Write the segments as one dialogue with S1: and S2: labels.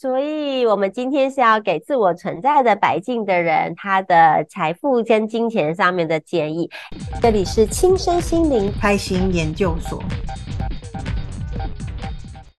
S1: 所以，我们今天是要给自我存在的白净的人，他的财富跟金钱上面的建议。这里是轻身心灵
S2: 开心研究所。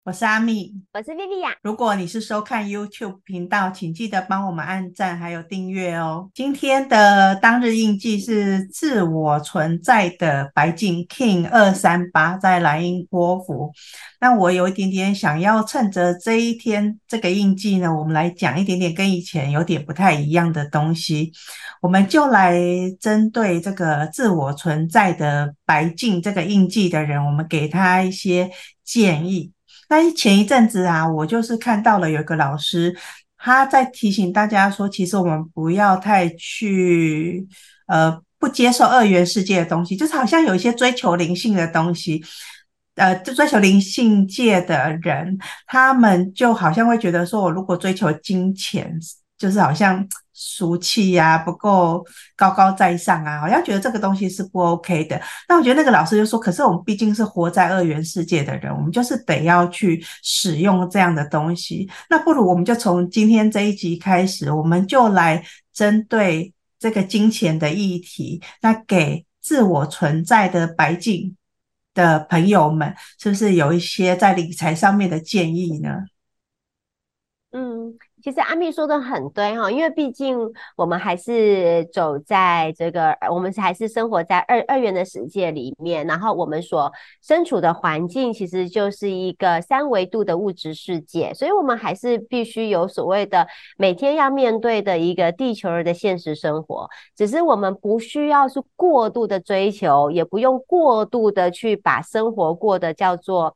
S2: 我是阿蜜，
S1: 我是 Viviya。
S2: 如果你是收看 YouTube 频道，请记得帮我们按赞还有订阅哦。今天的当日印记是自我存在的白镜 King 二三八在莱茵波符。那我有一点点想要趁着这一天这个印记呢，我们来讲一点点跟以前有点不太一样的东西。我们就来针对这个自我存在的白镜这个印记的人，我们给他一些建议。但是前一阵子啊，我就是看到了有一个老师，他在提醒大家说，其实我们不要太去呃不接受二元世界的东西，就是好像有一些追求灵性的东西，呃，就追求灵性界的人，他们就好像会觉得说，我如果追求金钱，就是好像。俗气呀，不够高高在上啊，好像觉得这个东西是不 OK 的。那我觉得那个老师就说，可是我们毕竟是活在二元世界的人，我们就是得要去使用这样的东西。那不如我们就从今天这一集开始，我们就来针对这个金钱的议题，那给自我存在的白净的朋友们，是不是有一些在理财上面的建议呢？
S1: 嗯。其实阿密说的很对哈，因为毕竟我们还是走在这个，我们还是生活在二二元的世界里面，然后我们所身处的环境其实就是一个三维度的物质世界，所以我们还是必须有所谓的每天要面对的一个地球人的现实生活，只是我们不需要是过度的追求，也不用过度的去把生活过得叫做。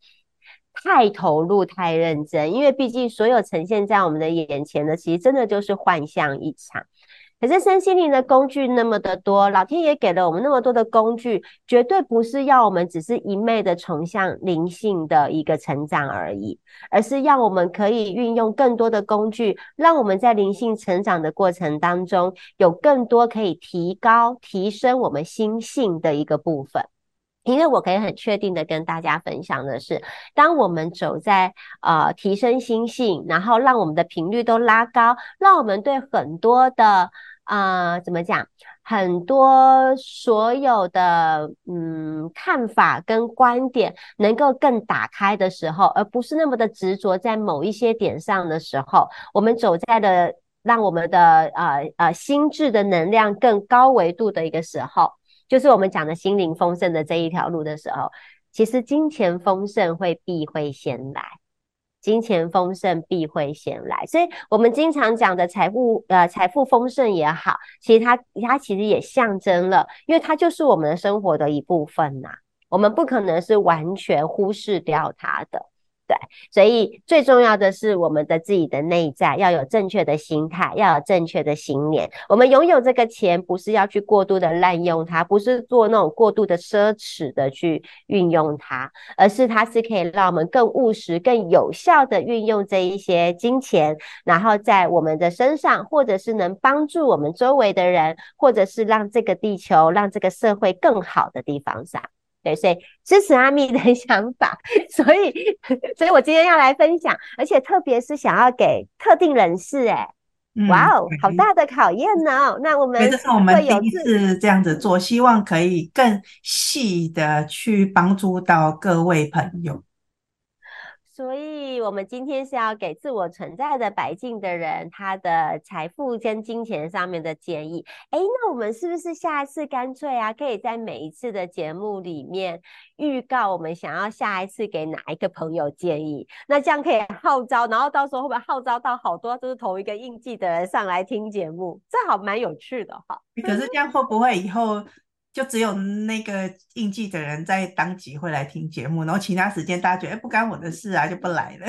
S1: 太投入、太认真，因为毕竟所有呈现在我们的眼前的，其实真的就是幻象一场。可是身心灵的工具那么的多，老天爷给了我们那么多的工具，绝对不是要我们只是一昧的崇向灵性的一个成长而已，而是要我们可以运用更多的工具，让我们在灵性成长的过程当中，有更多可以提高、提升我们心性的一个部分。因为我可以很确定的跟大家分享的是，当我们走在呃提升心性，然后让我们的频率都拉高，让我们对很多的呃怎么讲，很多所有的嗯看法跟观点能够更打开的时候，而不是那么的执着在某一些点上的时候，我们走在了让我们的呃呃心智的能量更高维度的一个时候。就是我们讲的心灵丰盛的这一条路的时候，其实金钱丰盛会必会先来，金钱丰盛必会先来，所以我们经常讲的财富呃财富丰盛也好，其实它它其实也象征了，因为它就是我们的生活的一部分呐，我们不可能是完全忽视掉它的。对，所以最重要的是我们的自己的内在要有正确的心态，要有正确的信念。我们拥有这个钱，不是要去过度的滥用它，不是做那种过度的奢侈的去运用它，而是它是可以让我们更务实、更有效的运用这一些金钱，然后在我们的身上，或者是能帮助我们周围的人，或者是让这个地球、让这个社会更好的地方上。对，所以支持阿咪的 想法，所以，所以我今天要来分享，而且特别是想要给特定人士，哎，哇哦，好大的考验呢。那我们，这是我们第
S2: 一次这样子做，希望可以更细的去帮助到各位朋友。
S1: 所以，我们今天是要给自我存在的白净的人，他的财富跟金钱上面的建议。哎，那我们是不是下一次干脆啊，可以在每一次的节目里面预告我们想要下一次给哪一个朋友建议？那这样可以号召，然后到时候会不会号召到好多都是同一个印记的人上来听节目？这好蛮有趣的哈。
S2: 可是这样会不会以后？就只有那个印记的人在当集会来听节目，然后其他时间大家觉得，不干我的事啊，就不来了。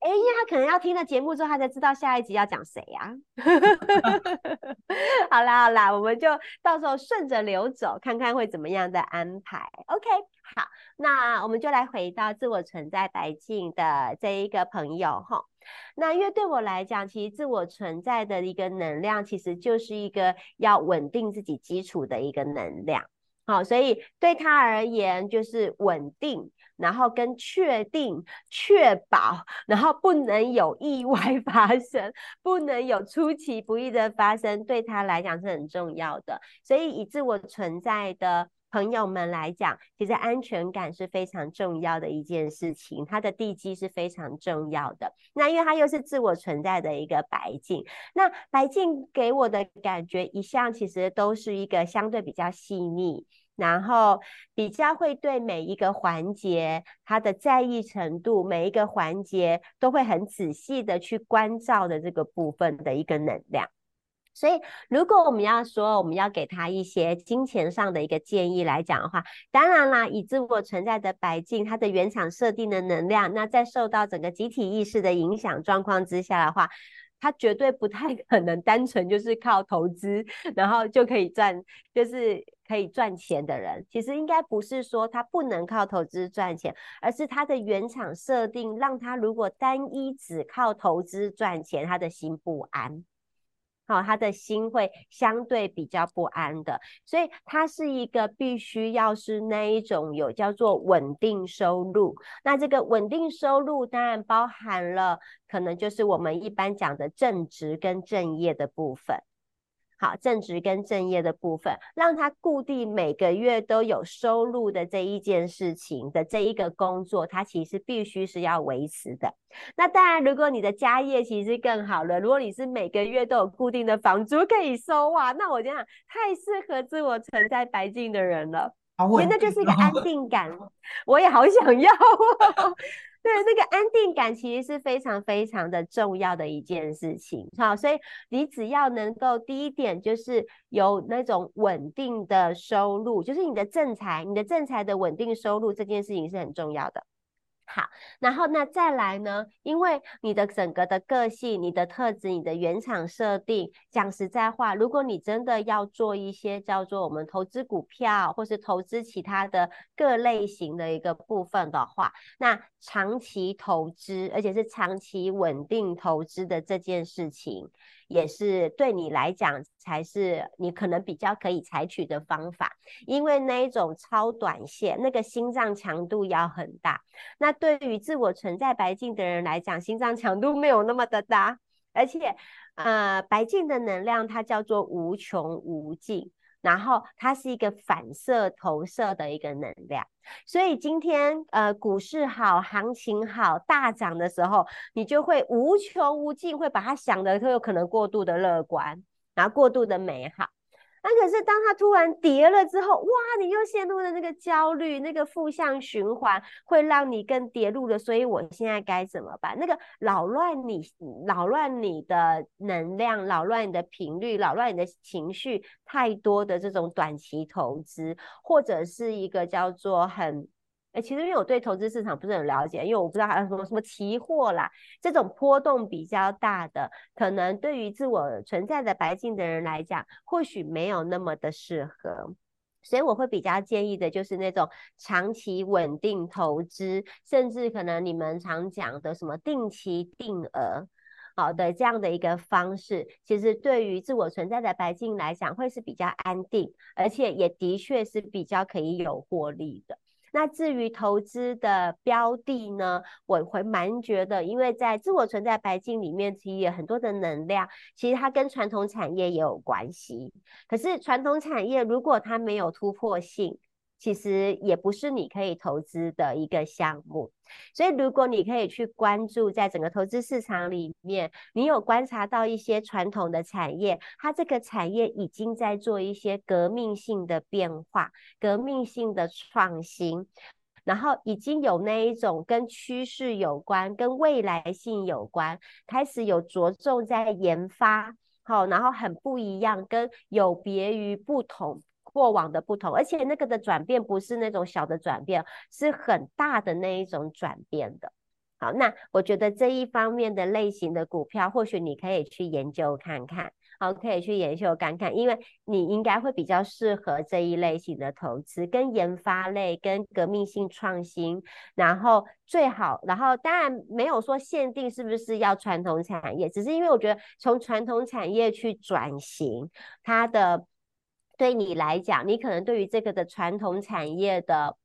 S1: 哎，因为他可能要听了节目之后，他才知道下一集要讲谁呀。好啦好啦，我们就到时候顺着流走，看看会怎么样的安排。OK，好，那我们就来回到自我存在白镜的这一个朋友哈。那因为对我来讲，其实自我存在的一个能量，其实就是一个要稳定自己基础的一个能量。好，所以对他而言，就是稳定。然后跟确定、确保，然后不能有意外 发生，不能有出其不意的发生，对他来讲是很重要的。所以以自我存在的朋友们来讲，其实安全感是非常重要的一件事情，它的地基是非常重要的。那因为它又是自我存在的一个白镜，那白镜给我的感觉一向其实都是一个相对比较细腻。然后比较会对每一个环节，他的在意程度，每一个环节都会很仔细的去关照的这个部分的一个能量。所以，如果我们要说我们要给他一些金钱上的一个建议来讲的话，当然啦，以自我存在的白镜，它的原厂设定的能量，那在受到整个集体意识的影响状况之下的话，它绝对不太 可能单纯就是靠投资，然后就可以赚，就是。可以赚钱的人，其实应该不是说他不能靠投资赚钱，而是他的原厂设定让他如果单一只靠投资赚钱，他的心不安，好，他的心会相对比较不安的，所以他是一个必须要是那一种有叫做稳定收入，那这个稳定收入当然包含了可能就是我们一般讲的正职跟正业的部分。好，正职跟正业的部分，让他固定每个月都有收入的这一件事情的这一个工作，他其实必须是要维持的。那当然，如果你的家业其实更好了，如果你是每个月都有固定的房租可以收啊，那我就想太适合自我存在白净的人了，那就是一个安定感，我也好想要。哦对，那个安定感其实是非常非常的重要的一件事情，好，所以你只要能够第一点就是有那种稳定的收入，就是你的正财，你的正财的稳定收入这件事情是很重要的。好，然后那再来呢？因为你的整个的个性、你的特质、你的原厂设定，讲实在话，如果你真的要做一些叫做我们投资股票，或是投资其他的各类型的一个部分的话，那长期投资，而且是长期稳定投资的这件事情。也是对你来讲才是你可能比较可以采取的方法，因为那一种超短线，那个心脏强度要很大。那对于自我存在白净的人来讲，心脏强度没有那么的大，而且呃，白净的能量它叫做无穷无尽。然后它是一个反射投射的一个能量，所以今天呃股市好，行情好，大涨的时候，你就会无穷无尽，会把它想的都有可能过度的乐观，然后过度的美好。那可是当它突然跌了之后，哇，你又陷入了那个焦虑，那个负向循环，会让你更跌入了。所以我现在该怎么办？那个扰乱你、扰乱你的能量、扰乱你的频率、扰乱你的情绪，太多的这种短期投资，或者是一个叫做很。哎，其实因为我对投资市场不是很了解，因为我不知道还有什么什么期货啦，这种波动比较大的，可能对于自我存在的白净的人来讲，或许没有那么的适合，所以我会比较建议的就是那种长期稳定投资，甚至可能你们常讲的什么定期定额，好的这样的一个方式，其实对于自我存在的白镜来讲，会是比较安定，而且也的确是比较可以有获利的。那至于投资的标的呢，我会蛮觉得，因为在自我存在白金里面，其实有很多的能量，其实它跟传统产业也有关系。可是传统产业如果它没有突破性，其实也不是你可以投资的一个项目，所以如果你可以去关注，在整个投资市场里面，你有观察到一些传统的产业，它这个产业已经在做一些革命性的变化、革命性的创新，然后已经有那一种跟趋势有关、跟未来性有关，开始有着重在研发，好，然后很不一样，跟有别于不同。过往的不同，而且那个的转变不是那种小的转变，是很大的那一种转变的。好，那我觉得这一方面的类型的股票，或许你可以去研究看看，好，可以去研究看看，因为你应该会比较适合这一类型的投资，跟研发类、跟革命性创新，然后最好，然后当然没有说限定是不是要传统产业，只是因为我觉得从传统产业去转型，它的。对你来讲，你可能对于这个的传统产业的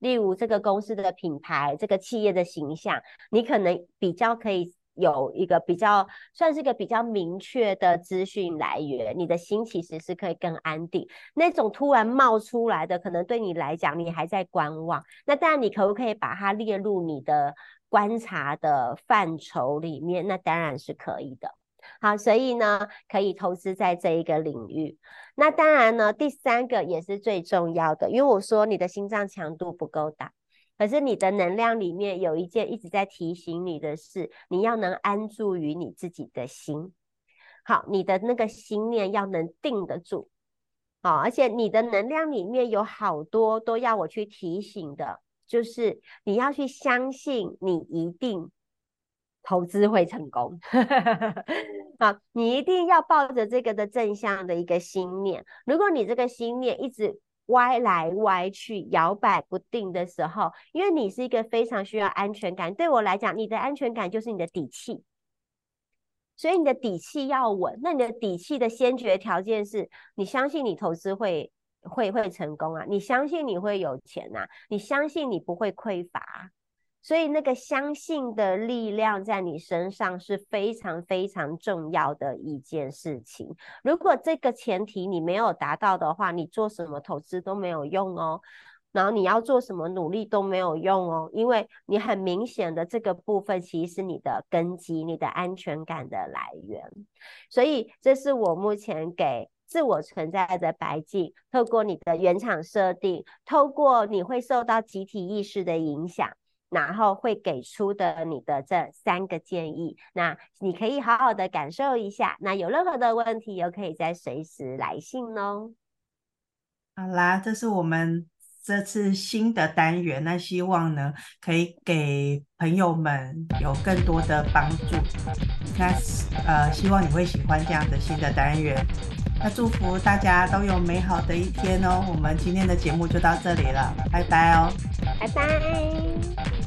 S1: 例如这个公司的品牌，这个企业的形象，你可能比较可以有一个比较算是一个比较明确的资讯来源，你的心其实是可以更安定。那种突然冒出来的，可能对你来讲，你还在观望。那当然，你可不可以把它列入你的观察的范畴里面？那当然是可以的。好，所以呢，可以投资在这一个领域。那当然呢，第三个也是最重要的，因为我说你的心脏强度不够大，可是你的能量里面有一件一直在提醒你的事，你要能安住于你自己的心。好，你的那个心念要能定得住。好，而且你的能量里面有好多都要我去提醒的，就是你要去相信，你一定。投资会成功，好，你一定要抱着这个的正向的一个心念。如果你这个心念一直歪来歪去、摇摆不定的时候，因为你是一个非常需要安全感。对我来讲，你的安全感就是你的底气，所以你的底气要稳。那你的底气的先决条件是你相信你投资会会会成功啊，你相信你会有钱啊，你相信你不会匮乏。所以那个相信的力量在你身上是非常非常重要的一件事情。如果这个前提你没有达到的话，你做什么投资都没有用哦。然后你要做什么努力都没有用哦，因为你很明显的这个部分其实是你的根基、你的安全感的来源。所以这是我目前给自我存在的白镜，透过你的原厂设定，透过你会受到集体意识的影响。然后会给出的你的这三个建议，那你可以好好的感受一下。那有任何的问题，又可以再随时来信哦。
S2: 好啦，这是我们这次新的单元，那希望呢可以给朋友们有更多的帮助。那呃，希望你会喜欢这样的新的单元。那祝福大家都有美好的一天哦。我们今天的节目就到这里了，拜拜哦，
S1: 拜拜。